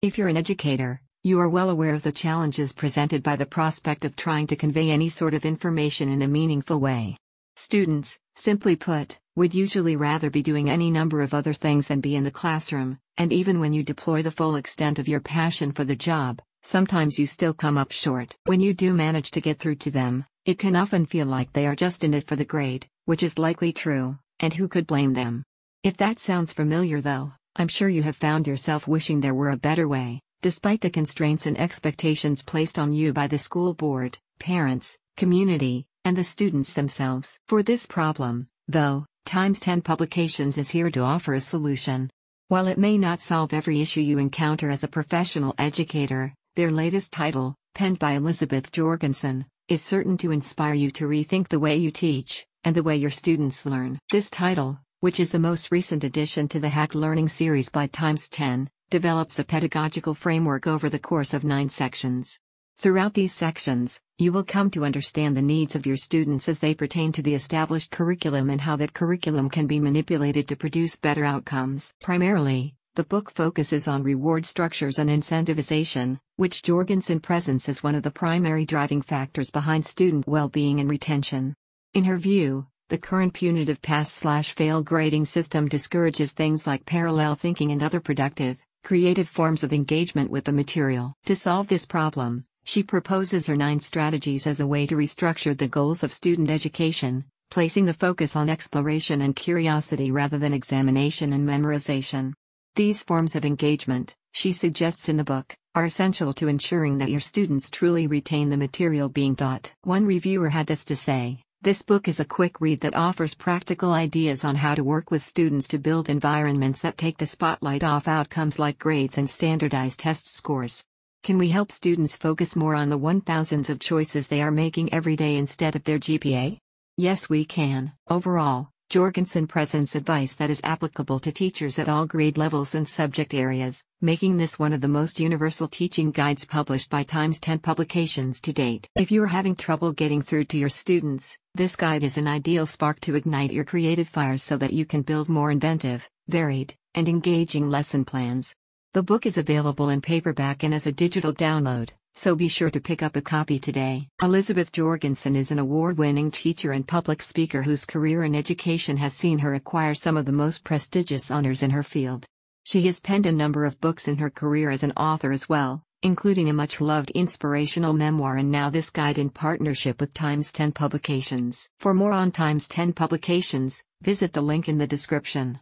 If you're an educator, you are well aware of the challenges presented by the prospect of trying to convey any sort of information in a meaningful way. Students, simply put, would usually rather be doing any number of other things than be in the classroom, and even when you deploy the full extent of your passion for the job, sometimes you still come up short. When you do manage to get through to them, it can often feel like they are just in it for the grade, which is likely true, and who could blame them? If that sounds familiar though, I'm sure you have found yourself wishing there were a better way, despite the constraints and expectations placed on you by the school board, parents, community, and the students themselves. For this problem, though, Times 10 Publications is here to offer a solution. While it may not solve every issue you encounter as a professional educator, their latest title, penned by Elizabeth Jorgensen, is certain to inspire you to rethink the way you teach and the way your students learn. This title, which is the most recent addition to the Hack Learning series by Times 10, develops a pedagogical framework over the course of nine sections. Throughout these sections, you will come to understand the needs of your students as they pertain to the established curriculum and how that curriculum can be manipulated to produce better outcomes. Primarily, the book focuses on reward structures and incentivization, which Jorgensen presents as one of the primary driving factors behind student well being and retention. In her view, the current punitive pass-slash-fail grading system discourages things like parallel thinking and other productive, creative forms of engagement with the material. To solve this problem, she proposes her nine strategies as a way to restructure the goals of student education, placing the focus on exploration and curiosity rather than examination and memorization. These forms of engagement, she suggests in the book, are essential to ensuring that your students truly retain the material being taught. One reviewer had this to say this book is a quick read that offers practical ideas on how to work with students to build environments that take the spotlight off outcomes like grades and standardized test scores. Can we help students focus more on the one thousands of choices they are making every day instead of their GPA? Yes, we can. Overall, Jorgensen presents advice that is applicable to teachers at all grade levels and subject areas, making this one of the most universal teaching guides published by Times 10 publications to date. If you are having trouble getting through to your students, this guide is an ideal spark to ignite your creative fires so that you can build more inventive, varied, and engaging lesson plans. The book is available in paperback and as a digital download so be sure to pick up a copy today. Elizabeth Jorgensen is an award winning teacher and public speaker whose career in education has seen her acquire some of the most prestigious honors in her field. She has penned a number of books in her career as an author as well, including a much loved inspirational memoir and now this guide in partnership with Times 10 Publications. For more on Times 10 Publications, visit the link in the description.